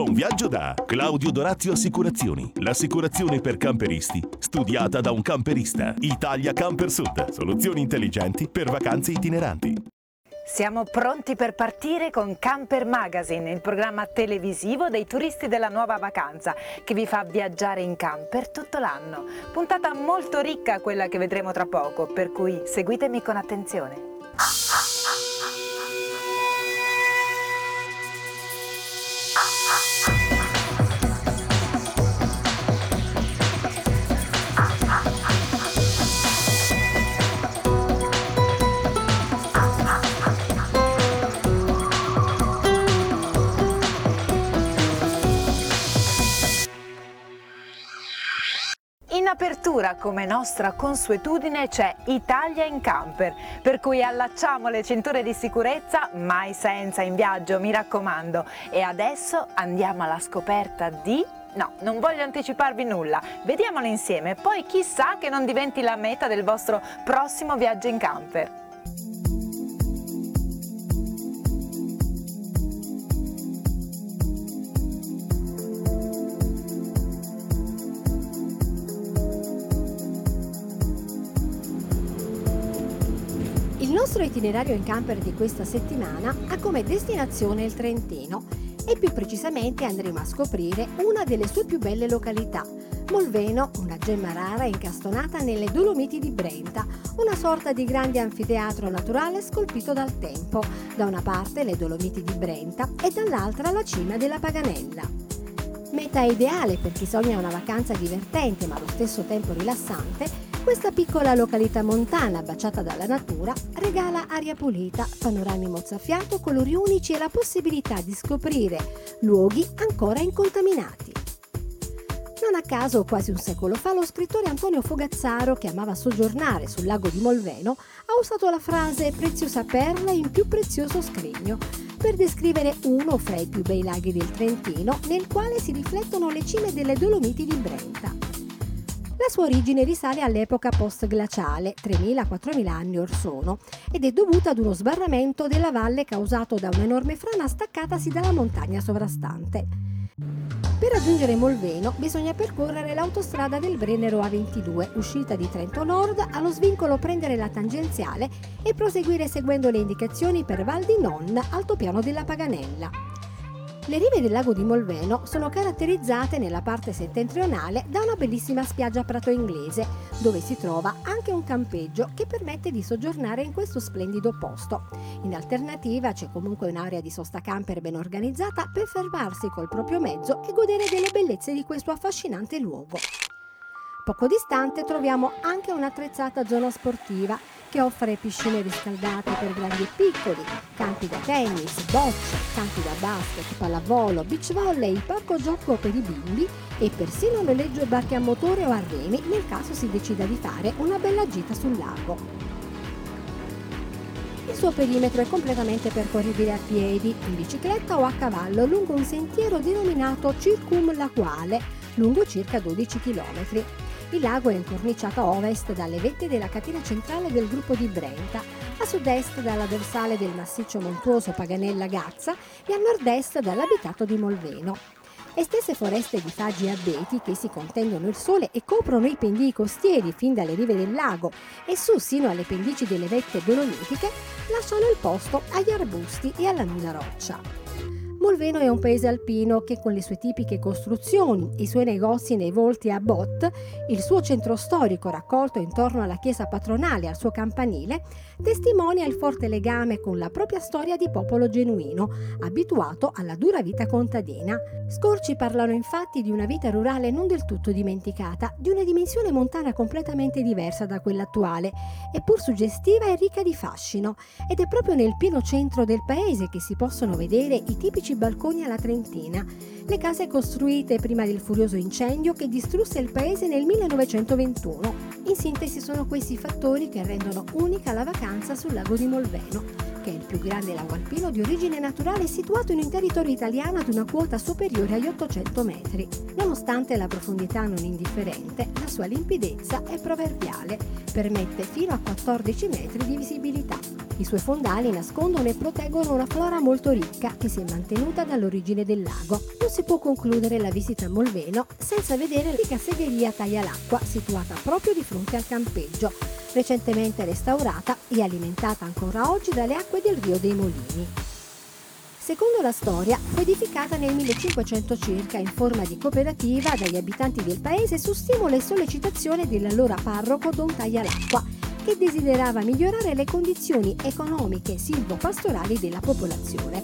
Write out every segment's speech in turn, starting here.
Buon viaggio da Claudio Dorazio Assicurazioni. L'assicurazione per camperisti, studiata da un camperista. Italia Camper Sud. Soluzioni intelligenti per vacanze itineranti. Siamo pronti per partire con Camper Magazine, il programma televisivo dei turisti della nuova vacanza che vi fa viaggiare in camper tutto l'anno. Puntata molto ricca quella che vedremo tra poco, per cui seguitemi con attenzione. In apertura, come nostra consuetudine, c'è Italia in camper, per cui allacciamo le cinture di sicurezza, mai senza in viaggio, mi raccomando. E adesso andiamo alla scoperta di... No, non voglio anticiparvi nulla, vediamolo insieme, poi chissà che non diventi la meta del vostro prossimo viaggio in camper. Nostro itinerario in camper di questa settimana ha come destinazione il Trentino e più precisamente andremo a scoprire una delle sue più belle località, Molveno, una gemma rara incastonata nelle Dolomiti di Brenta, una sorta di grande anfiteatro naturale scolpito dal tempo, da una parte le Dolomiti di Brenta e dall'altra la cima della Paganella. Meta ideale per chi sogna una vacanza divertente ma allo stesso tempo rilassante, questa piccola località montana baciata dalla natura regala aria pulita, panorami mozzafiato, colori unici e la possibilità di scoprire luoghi ancora incontaminati. Non a caso, quasi un secolo fa, lo scrittore Antonio Fogazzaro, che amava soggiornare sul lago di Molveno, ha usato la frase preziosa perla in più prezioso scrigno per descrivere uno fra i più bei laghi del Trentino nel quale si riflettono le cime delle Dolomiti di Brenta. La sua origine risale all'epoca post-glaciale, 3.000-4.000 anni or sono, ed è dovuta ad uno sbarramento della valle causato da un'enorme frana staccatasi dalla montagna sovrastante. Per raggiungere Molveno bisogna percorrere l'autostrada del Brennero A22, uscita di Trento Nord, allo svincolo prendere la tangenziale e proseguire seguendo le indicazioni per Val di Non, altopiano della Paganella. Le rive del lago di Molveno sono caratterizzate nella parte settentrionale da una bellissima spiaggia prato inglese, dove si trova anche un campeggio che permette di soggiornare in questo splendido posto. In alternativa c'è comunque un'area di sosta camper ben organizzata per fermarsi col proprio mezzo e godere delle bellezze di questo affascinante luogo. Poco distante troviamo anche un'attrezzata zona sportiva che offre piscine riscaldate per grandi e piccoli, campi da tennis, bocce, campi da basket, pallavolo, beach volley, parco gioco per i bimbi e persino noleggio barche a motore o a remi nel caso si decida di fare una bella gita sul lago. Il suo perimetro è completamente percorribile a piedi, in bicicletta o a cavallo lungo un sentiero denominato Circum Laguale, lungo circa 12 km. Il lago è incorniciato a ovest dalle vette della catena centrale del gruppo di Brenta, a sud-est dalla dorsale del massiccio montuoso Paganella Gazza e a nord-est dall'abitato di Molveno. Estese foreste di faggi e abeti che si contendono il sole e coprono i pendii costieri fin dalle rive del lago e su sino alle pendici delle vette dolomitiche lasciano il posto agli arbusti e alla nuda roccia. Molveno è un paese alpino che con le sue tipiche costruzioni, i suoi negozi nei volti a bot, il suo centro storico raccolto intorno alla chiesa patronale e al suo campanile, testimonia il forte legame con la propria storia di popolo genuino, abituato alla dura vita contadina. Scorci parlano infatti di una vita rurale non del tutto dimenticata, di una dimensione montana completamente diversa da quella attuale, eppur suggestiva e ricca di fascino, ed è proprio nel pieno centro del paese che si possono vedere i tipici balconi alla Trentina, le case costruite prima del furioso incendio che distrusse il paese nel 1921. In sintesi sono questi fattori che rendono unica la vacanza sul lago di Molveno. Che è il più grande lago alpino di origine naturale situato in un territorio italiano ad una quota superiore agli 800 metri. Nonostante la profondità non indifferente, la sua limpidezza è proverbiale, permette fino a 14 metri di visibilità. I suoi fondali nascondono e proteggono una flora molto ricca che si è mantenuta dall'origine del lago. Non si può concludere la visita a Molveno senza vedere l'antica segheria Taglia l'acqua situata proprio di fronte al campeggio, recentemente restaurata e alimentata ancora oggi dalle acque del Rio dei Molini. Secondo la storia, fu edificata nel 1500 circa in forma di cooperativa dagli abitanti del paese su stimolo e sollecitazione dell'allora parroco Don Taglialacqua, che desiderava migliorare le condizioni economiche e silvopastorali della popolazione.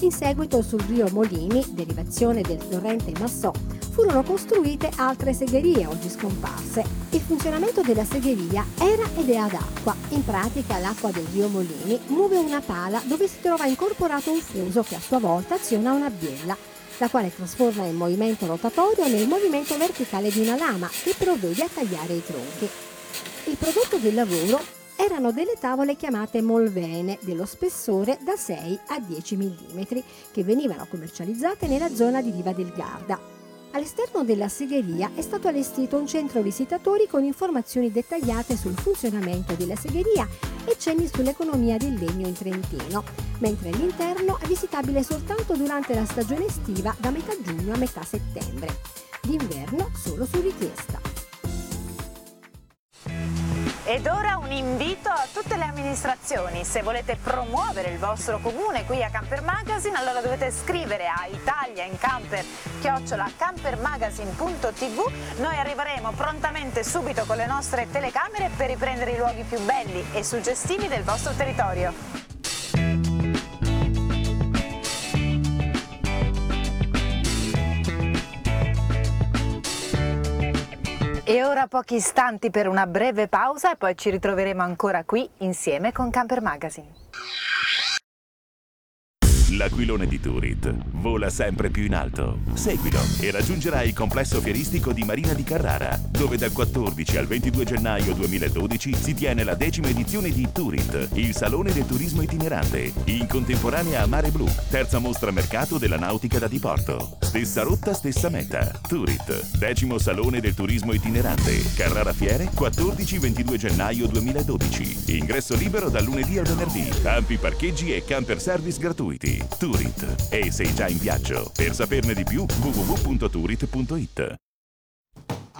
In seguito sul rio Molini, derivazione del torrente Massò, furono costruite altre segherie oggi scomparse. Il funzionamento della segheria era ed è ad acqua. In pratica l'acqua del rio Molini muove una pala dove si trova incorporato un fuso che a sua volta aziona una biella la quale trasforma il movimento rotatorio nel movimento verticale di una lama che provvede a tagliare i tronchi. Il prodotto del lavoro erano delle tavole chiamate molvene dello spessore da 6 a 10 mm che venivano commercializzate nella zona di Riva del Garda. All'esterno della segheria è stato allestito un centro visitatori con informazioni dettagliate sul funzionamento della segheria e cenni sull'economia del legno in Trentino, mentre l'interno è visitabile soltanto durante la stagione estiva da metà giugno a metà settembre. D'inverno solo su richiesta. Ed ora un invito a tutte le amministrazioni, se volete promuovere il vostro comune qui a Camper Magazine allora dovete scrivere a Italia in Camper chiocciola noi arriveremo prontamente subito con le nostre telecamere per riprendere i luoghi più belli e suggestivi del vostro territorio. E ora pochi istanti per una breve pausa e poi ci ritroveremo ancora qui insieme con Camper Magazine. L'aquilone di Turit vola sempre più in alto. Seguilo e raggiungerai il complesso fieristico di Marina di Carrara, dove dal 14 al 22 gennaio 2012 si tiene la decima edizione di Turit, il salone del turismo itinerante, in contemporanea a Mare Blu, terza mostra mercato della nautica da diporto. Stessa rotta, stessa meta. Turit, decimo salone del turismo itinerante. Carrara Fiere, 14-22 gennaio 2012. Ingresso libero dal lunedì al venerdì. Campi, parcheggi e camper service gratuiti. Turit. E sei già in viaggio. Per saperne di più www.turit.it.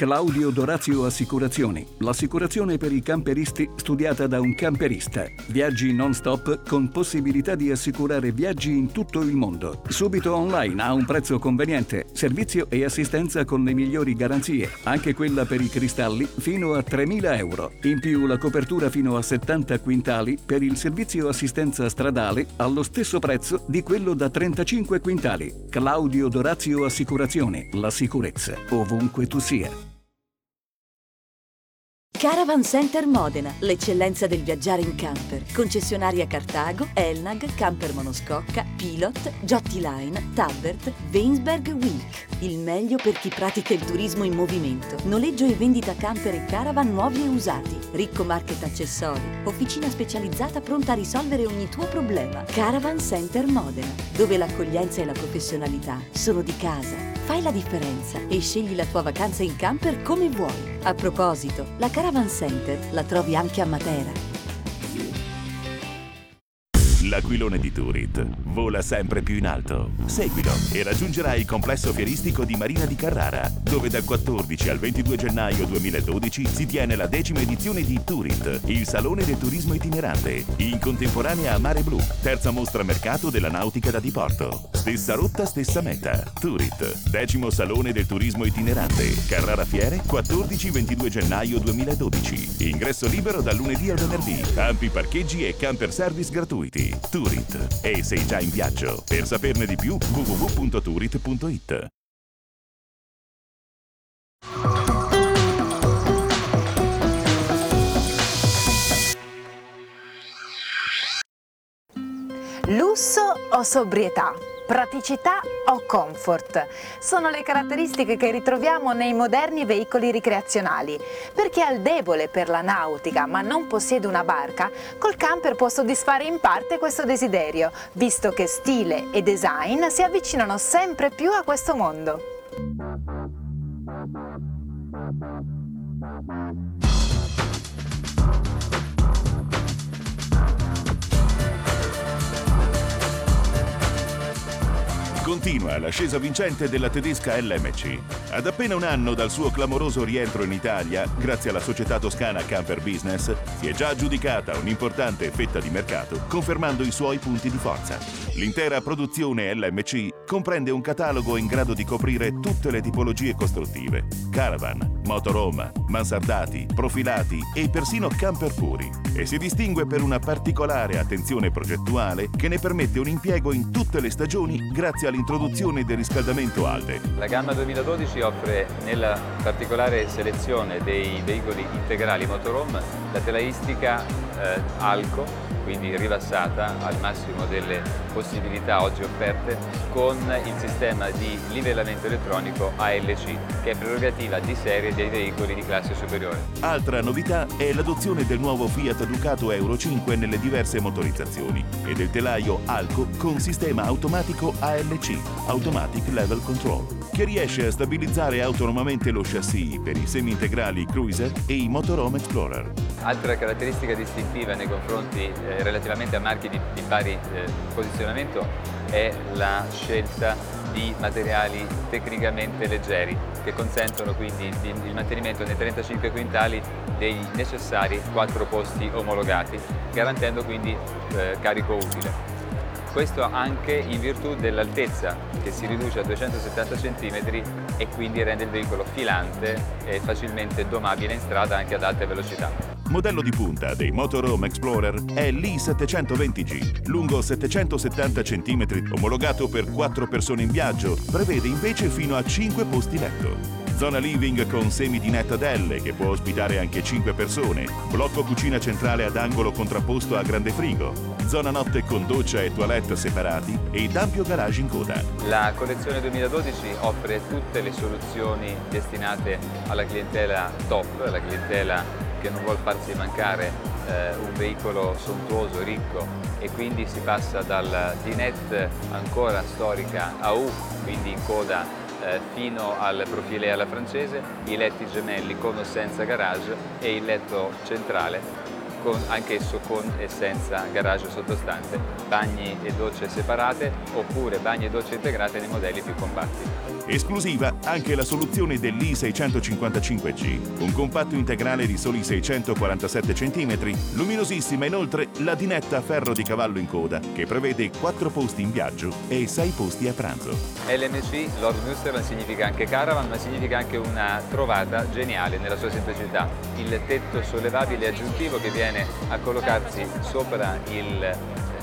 Claudio Dorazio Assicurazioni, l'assicurazione per i camperisti studiata da un camperista. Viaggi non stop con possibilità di assicurare viaggi in tutto il mondo. Subito online a un prezzo conveniente, servizio e assistenza con le migliori garanzie, anche quella per i cristalli fino a 3.000 euro. In più la copertura fino a 70 quintali per il servizio assistenza stradale allo stesso prezzo di quello da 35 quintali. Claudio Dorazio Assicurazioni, la sicurezza ovunque tu sia. Caravan Center Modena, l'eccellenza del viaggiare in camper. Concessionaria Cartago, Elnag, Camper Monoscocca, Pilot, Jotti Line, Tabbert, Weinsberg Wilk. Il meglio per chi pratica il turismo in movimento. Noleggio e vendita camper e caravan nuovi e usati. Ricco market accessori. Officina specializzata pronta a risolvere ogni tuo problema. Caravan Center Modena, dove l'accoglienza e la professionalità sono di casa. Fai la differenza e scegli la tua vacanza in camper come vuoi. A proposito, la Caravan Center la trovi anche a Matera. L'aquilone di Turit vola sempre più in alto. Seguilo e raggiungerai il complesso fieristico di Marina di Carrara, dove dal 14 al 22 gennaio 2012 si tiene la decima edizione di Turit, il salone del turismo itinerante, in contemporanea a Mare Blu, terza mostra mercato della nautica da diporto. Stessa rotta, stessa meta. Turit, decimo salone del turismo itinerante. Carrara Fiere, 14-22 gennaio 2012. Ingresso libero dal lunedì al venerdì. Ampi parcheggi e camper service gratuiti. Turit. E sei già in viaggio. Per saperne di più www.turit.it. Lusso o sobrietà? Praticità o comfort? Sono le caratteristiche che ritroviamo nei moderni veicoli ricreazionali. Per chi ha il debole per la nautica ma non possiede una barca, col camper può soddisfare in parte questo desiderio, visto che stile e design si avvicinano sempre più a questo mondo. Continua l'ascesa vincente della tedesca LMC. Ad appena un anno dal suo clamoroso rientro in Italia, grazie alla società toscana Camper Business, si è già aggiudicata un'importante fetta di mercato, confermando i suoi punti di forza. L'intera produzione LMC comprende un catalogo in grado di coprire tutte le tipologie costruttive: caravan, motorhome, mansardati, profilati e persino camper puri. E si distingue per una particolare attenzione progettuale che ne permette un impiego in tutte le stagioni grazie all'introduzione del riscaldamento ALDE. La gamma 2012 offre nella particolare selezione dei veicoli integrali motorhome la telaistica eh, Alco quindi rilassata al massimo delle possibilità oggi offerte con il sistema di livellamento elettronico ALC che è prerogativa di serie dei veicoli di classe superiore. Altra novità è l'adozione del nuovo Fiat Ducato Euro 5 nelle diverse motorizzazioni e del telaio Alco con sistema automatico ALC, Automatic Level Control che riesce a stabilizzare autonomamente lo chassis per i semi-integrali Cruiser e i Motorhome Explorer. Altra caratteristica distintiva nei confronti eh, relativamente a marchi di, di pari eh, posizionamento è la scelta di materiali tecnicamente leggeri che consentono quindi il mantenimento nei 35 quintali dei necessari 4 posti omologati, garantendo quindi eh, carico utile. Questo anche in virtù dell'altezza che si riduce a 270 cm e quindi rende il veicolo filante e facilmente domabile in strada anche ad alte velocità. Modello di punta dei Motorhome Explorer è l'I720G, lungo 770 cm, omologato per 4 persone in viaggio, prevede invece fino a 5 posti letto. Zona living con semi di netta L che può ospitare anche 5 persone. Blocco cucina centrale ad angolo contrapposto a grande frigo. Zona notte con doccia e toilette separati ed ampio garage in coda. La collezione 2012 offre tutte le soluzioni destinate alla clientela top, alla clientela che non vuole farsi mancare eh, un veicolo sontuoso, ricco e quindi si passa dal dinette ancora storica a U, quindi in coda eh, fino al profile alla francese, i letti gemelli con o senza garage e il letto centrale con, anch'esso con e senza garage sottostante, bagni e docce separate oppure bagni e docce integrate nei modelli più compatti. Esclusiva anche la soluzione dell'I655G, un compatto integrale di soli 647 cm, luminosissima inoltre la dinetta a ferro di cavallo in coda, che prevede 4 posti in viaggio e 6 posti a pranzo. LMC, Lord Musterland significa anche caravan, ma significa anche una trovata geniale nella sua semplicità. Il tetto sollevabile aggiuntivo che viene a collocarsi sopra il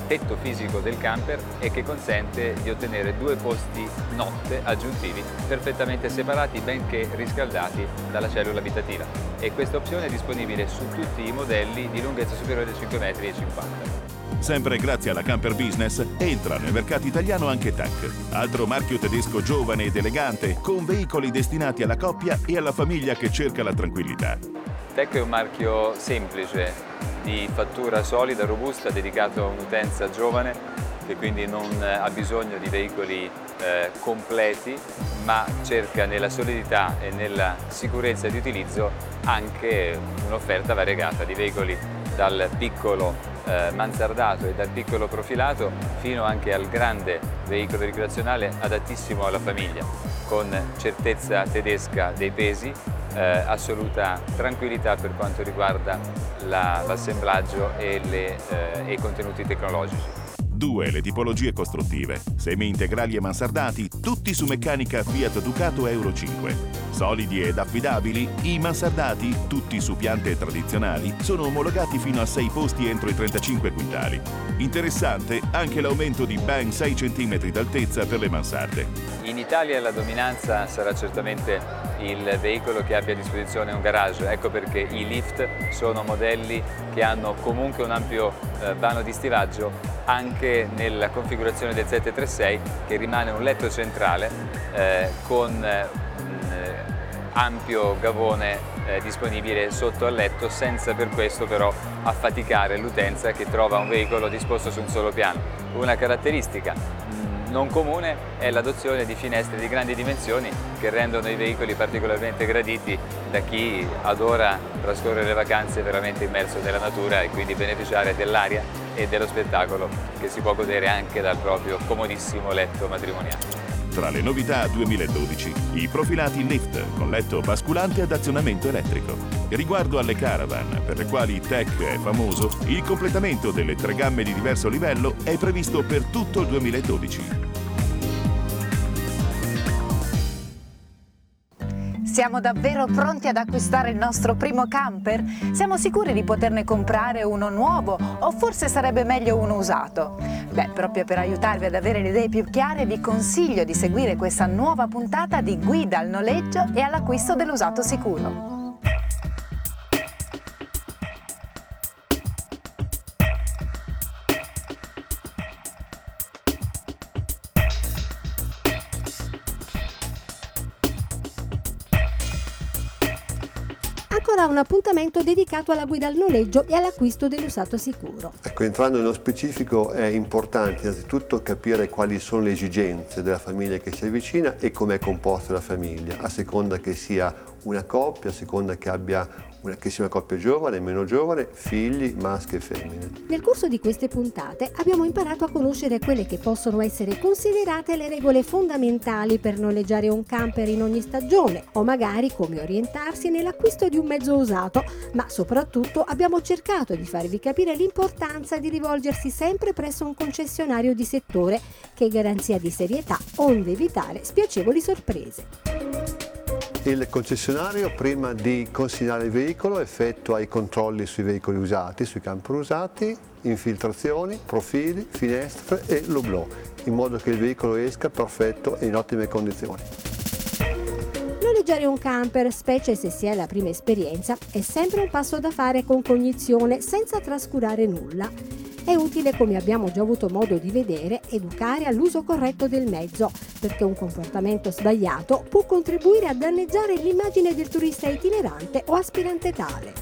tetto fisico del camper e che consente di ottenere due posti notte aggiuntivi perfettamente separati benché riscaldati dalla cellula abitativa e questa opzione è disponibile su tutti i modelli di lunghezza superiore ai 5,50 m. Sempre grazie alla Camper Business entra nel mercato italiano anche TAC, altro marchio tedesco giovane ed elegante con veicoli destinati alla coppia e alla famiglia che cerca la tranquillità. TEC è un marchio semplice, di fattura solida, robusta, dedicato a un'utenza giovane che quindi non ha bisogno di veicoli eh, completi ma cerca nella solidità e nella sicurezza di utilizzo anche un'offerta variegata di veicoli dal piccolo eh, mansardato e dal piccolo profilato fino anche al grande veicolo ricreazionale adattissimo alla famiglia, con certezza tedesca dei pesi, eh, assoluta tranquillità per quanto riguarda l'assemblaggio e, eh, e i contenuti tecnologici. Due le tipologie costruttive, semi-integrali e mansardati, tutti su meccanica Fiat Ducato Euro 5. Solidi ed affidabili, i mansardati, tutti su piante tradizionali, sono omologati fino a 6 posti entro i 35 quintali. Interessante anche l'aumento di ben 6 cm d'altezza per le mansarde. In Italia la dominanza sarà certamente il veicolo che abbia a disposizione un garage, ecco perché i lift sono modelli che hanno comunque un ampio eh, vano di stivaggio anche nella configurazione del 736 che rimane un letto centrale eh, con eh, ampio gavone eh, disponibile sotto al letto senza per questo però affaticare l'utenza che trova un veicolo disposto su un solo piano. Una caratteristica mm, non comune è l'adozione di finestre di grandi dimensioni che rendono i veicoli particolarmente graditi da chi adora trascorrere le vacanze veramente immerso nella natura e quindi beneficiare dell'aria e dello spettacolo che si può godere anche dal proprio comodissimo letto matrimoniale. Tra le novità 2012, i profilati lift con letto basculante ad azionamento elettrico. Riguardo alle caravan, per le quali Tech è famoso, il completamento delle tre gamme di diverso livello è previsto per tutto il 2012. Siamo davvero pronti ad acquistare il nostro primo camper? Siamo sicuri di poterne comprare uno nuovo o forse sarebbe meglio uno usato? Beh, proprio per aiutarvi ad avere le idee più chiare vi consiglio di seguire questa nuova puntata di Guida al noleggio e all'acquisto dell'usato sicuro. Sarà un appuntamento dedicato alla guida al noleggio e all'acquisto dell'usato sicuro. Ecco, entrando nello specifico è importante innanzitutto capire quali sono le esigenze della famiglia che si avvicina e come è composta la famiglia, a seconda che sia una coppia, a seconda che abbia una, coppia giovane, meno giovane, figli, maschi e femmine. Nel corso di queste puntate abbiamo imparato a conoscere quelle che possono essere considerate le regole fondamentali per noleggiare un camper in ogni stagione o magari come orientarsi nell'acquisto di un mezzo usato, ma soprattutto abbiamo cercato di farvi capire l'importanza di rivolgersi sempre presso un concessionario di settore che è garanzia di serietà onde evitare spiacevoli sorprese. Il concessionario prima di consegnare il veicolo effettua i controlli sui veicoli usati, sui camper usati, infiltrazioni, profili, finestre e l'oblò, in modo che il veicolo esca perfetto e in ottime condizioni. Noleggiare un camper, specie se si è la prima esperienza, è sempre un passo da fare con cognizione senza trascurare nulla. È utile, come abbiamo già avuto modo di vedere, educare all'uso corretto del mezzo, perché un comportamento sbagliato può contribuire a danneggiare l'immagine del turista itinerante o aspirante tale.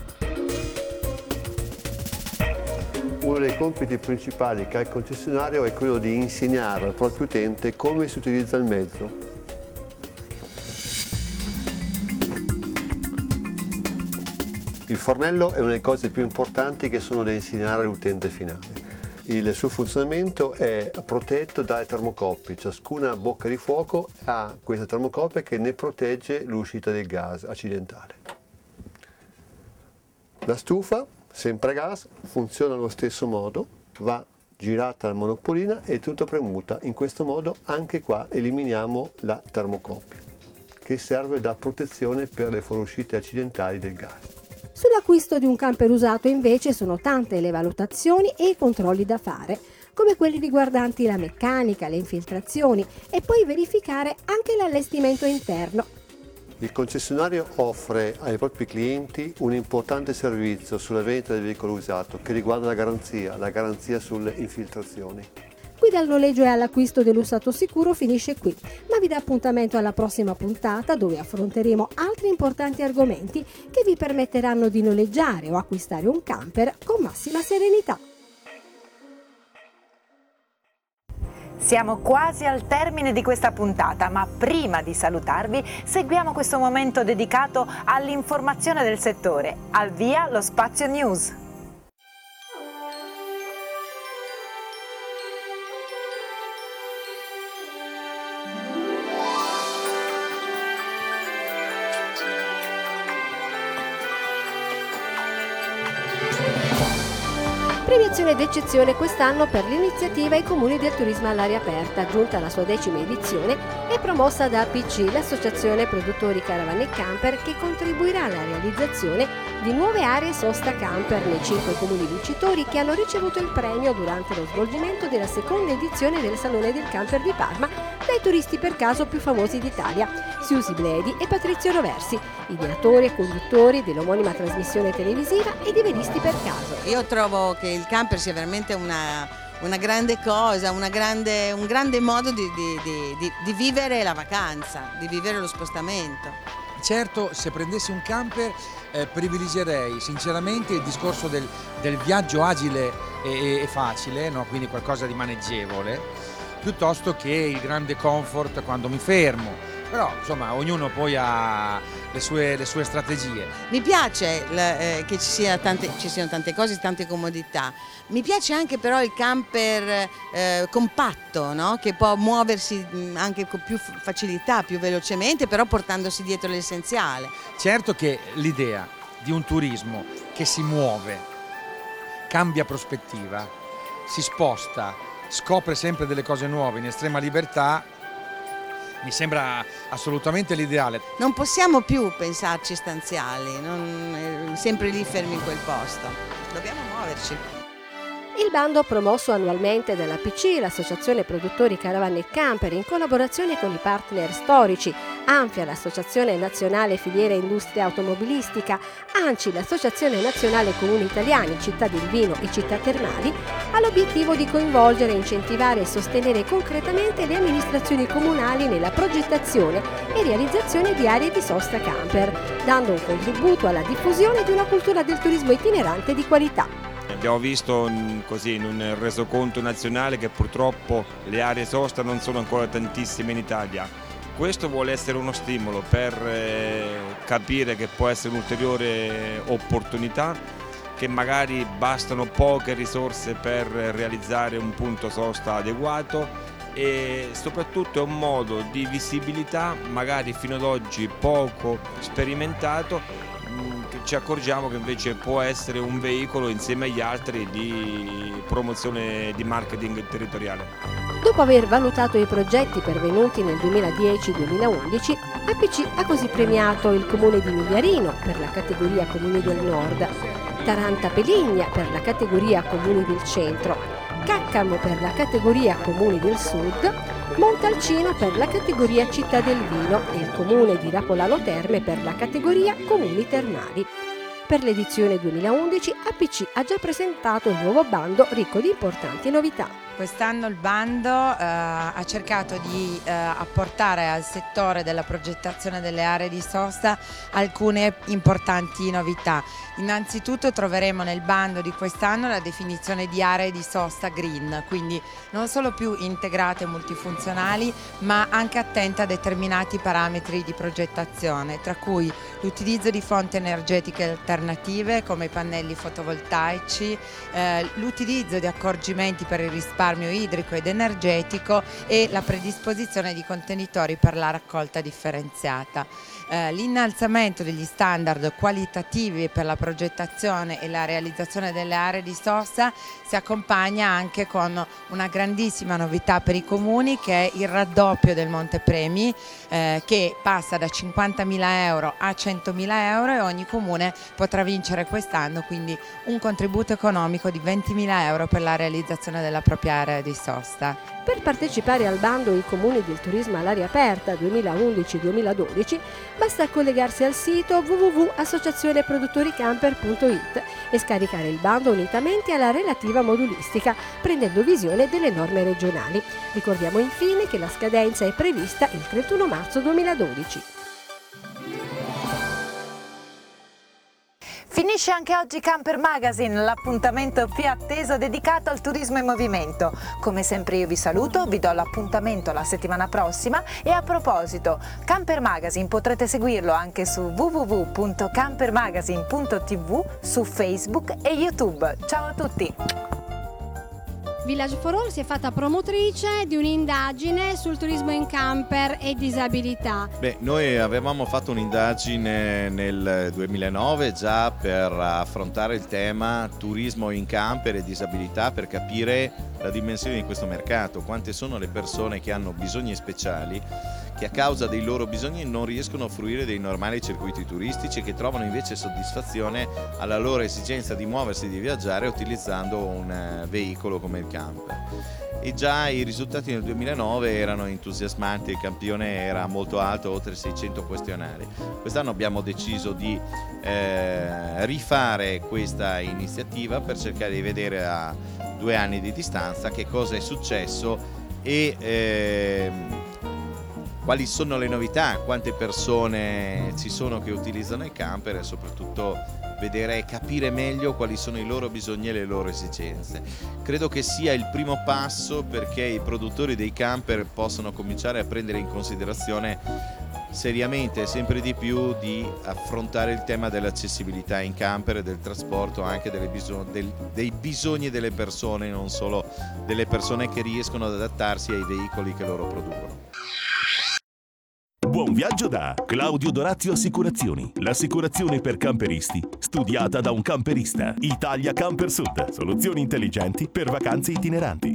Uno dei compiti principali che ha il concessionario è quello di insegnare al proprio utente come si utilizza il mezzo. Fornello è una delle cose più importanti che sono da insegnare all'utente finale. Il suo funzionamento è protetto dalle termocoppie, ciascuna bocca di fuoco ha questa termocoppia che ne protegge l'uscita del gas accidentale. La stufa, sempre a gas, funziona allo stesso modo, va girata la monopolina e tutto premuta. In questo modo anche qua eliminiamo la termocoppia che serve da protezione per le fuoriuscite accidentali del gas. Sull'acquisto di un camper usato invece sono tante le valutazioni e i controlli da fare, come quelli riguardanti la meccanica, le infiltrazioni e poi verificare anche l'allestimento interno. Il concessionario offre ai propri clienti un importante servizio sulla vendita del veicolo usato che riguarda la garanzia, la garanzia sulle infiltrazioni. Qui dal noleggio e all'acquisto dell'usato sicuro finisce qui, ma vi dà appuntamento alla prossima puntata dove affronteremo altri importanti argomenti che vi permetteranno di noleggiare o acquistare un camper con massima serenità. Siamo quasi al termine di questa puntata, ma prima di salutarvi seguiamo questo momento dedicato all'informazione del settore. Al via lo Spazio News. Premiazione d'eccezione quest'anno per l'iniziativa I Comuni del Turismo all'aria aperta, giunta alla sua decima edizione e promossa da APC, l'Associazione Produttori Caravan e Camper, che contribuirà alla realizzazione di nuove aree sosta camper nei cinque comuni vincitori che hanno ricevuto il premio durante lo svolgimento della seconda edizione del Salone del Camper di Parma dai turisti per caso più famosi d'Italia, Susi Bledi e Patrizio Roversi, ideatori e conduttori dell'omonima trasmissione televisiva e di Velisti per caso. Io trovo che il camper sia veramente una, una grande cosa, una grande, un grande modo di, di, di, di vivere la vacanza, di vivere lo spostamento. Certo, se prendessi un camper eh, privilegierei sinceramente il discorso del, del viaggio agile e, e facile, no? quindi qualcosa di maneggevole, piuttosto che il grande comfort quando mi fermo però insomma ognuno poi ha le sue, le sue strategie. Mi piace eh, che ci, sia tante, ci, siano tante cose, tante comodità, mi piace anche però il camper eh, compatto no? che può muoversi anche con più facilità, più velocemente, però portandosi dietro l'essenziale. Certo che l'idea di un turismo che si muove, cambia prospettiva, si sposta, scopre sempre delle cose nuove in estrema libertà mi sembra assolutamente l'ideale. Non possiamo più pensarci stanziali, non, eh, sempre lì fermi in quel posto, dobbiamo muoverci. Il bando promosso annualmente dalla PC, l'Associazione Produttori Caravanne e Camper, in collaborazione con i partner storici, Anfia, l'Associazione Nazionale Filiera Industria Automobilistica, ANCI, l'Associazione Nazionale Comuni Italiani, Città del Vino e Città Termali, ha l'obiettivo di coinvolgere, incentivare e sostenere concretamente le amministrazioni comunali nella progettazione e realizzazione di aree di sosta camper, dando un contributo alla diffusione di una cultura del turismo itinerante di qualità. Abbiamo visto così in un resoconto nazionale che purtroppo le aree sosta non sono ancora tantissime in Italia. Questo vuole essere uno stimolo per eh, capire che può essere un'ulteriore opportunità, che magari bastano poche risorse per realizzare un punto sosta adeguato e soprattutto è un modo di visibilità magari fino ad oggi poco sperimentato ci accorgiamo che invece può essere un veicolo insieme agli altri di promozione di marketing territoriale. Dopo aver valutato i progetti pervenuti nel 2010-2011, APC ha così premiato il comune di Migliarino per la categoria Comuni del Nord, Taranta Peligna per la categoria Comuni del Centro, Caccamo per la categoria Comuni del Sud, Montalcino per la categoria Città del Vino e il comune di Rapolano Terme per la categoria Comuni Termali. Per l'edizione 2011 APC ha già presentato un nuovo bando ricco di importanti novità. Quest'anno il bando eh, ha cercato di eh, apportare al settore della progettazione delle aree di sosta alcune importanti novità. Innanzitutto troveremo nel bando di quest'anno la definizione di aree di sosta green, quindi non solo più integrate e multifunzionali, ma anche attente a determinati parametri di progettazione, tra cui l'utilizzo di fonti energetiche alternative come i pannelli fotovoltaici, eh, l'utilizzo di accorgimenti per il risparmio risparmio idrico ed energetico e la predisposizione di contenitori per la raccolta differenziata. Eh, l'innalzamento degli standard qualitativi per la progettazione e la realizzazione delle aree di sosta si accompagna anche con una grandissima novità per i comuni che è il raddoppio del Monte Premi eh, che passa da 50.000 euro a 100.000 euro e ogni comune potrà vincere quest'anno quindi un contributo economico di 20.000 euro per la realizzazione della propria area di sosta. Per partecipare al bando I Comuni del Turismo all'aria aperta 2011-2012 basta collegarsi al sito www.associazioneproduttoricamper.it e scaricare il bando unitamente alla relativa modulistica, prendendo visione delle norme regionali. Ricordiamo infine che la scadenza è prevista il 31 marzo 2012. Finisce anche oggi Camper Magazine, l'appuntamento più atteso dedicato al turismo in movimento. Come sempre io vi saluto, vi do l'appuntamento la settimana prossima e a proposito, Camper Magazine potrete seguirlo anche su www.campermagazine.tv, su Facebook e YouTube. Ciao a tutti! Village for All si è fatta promotrice di un'indagine sul turismo in camper e disabilità. Beh, noi avevamo fatto un'indagine nel 2009 già per affrontare il tema turismo in camper e disabilità per capire la dimensione di questo mercato, quante sono le persone che hanno bisogni speciali che a causa dei loro bisogni non riescono a fruire dei normali circuiti turistici e che trovano invece soddisfazione alla loro esigenza di muoversi e di viaggiare utilizzando un eh, veicolo come il camper. E già i risultati nel 2009 erano entusiasmanti, il campione era molto alto, oltre 600 questionari. Quest'anno abbiamo deciso di eh, rifare questa iniziativa per cercare di vedere a due anni di distanza che cosa è successo e eh, quali sono le novità, quante persone ci sono che utilizzano il camper e soprattutto vedere e capire meglio quali sono i loro bisogni e le loro esigenze. Credo che sia il primo passo perché i produttori dei camper possano cominciare a prendere in considerazione seriamente sempre di più di affrontare il tema dell'accessibilità in camper e del trasporto anche bisog del, dei bisogni delle persone, non solo delle persone che riescono ad adattarsi ai veicoli che loro producono. Buon viaggio da Claudio Dorazio Assicurazioni. L'assicurazione per camperisti, studiata da un camperista. Italia Camper Sud. Soluzioni intelligenti per vacanze itineranti.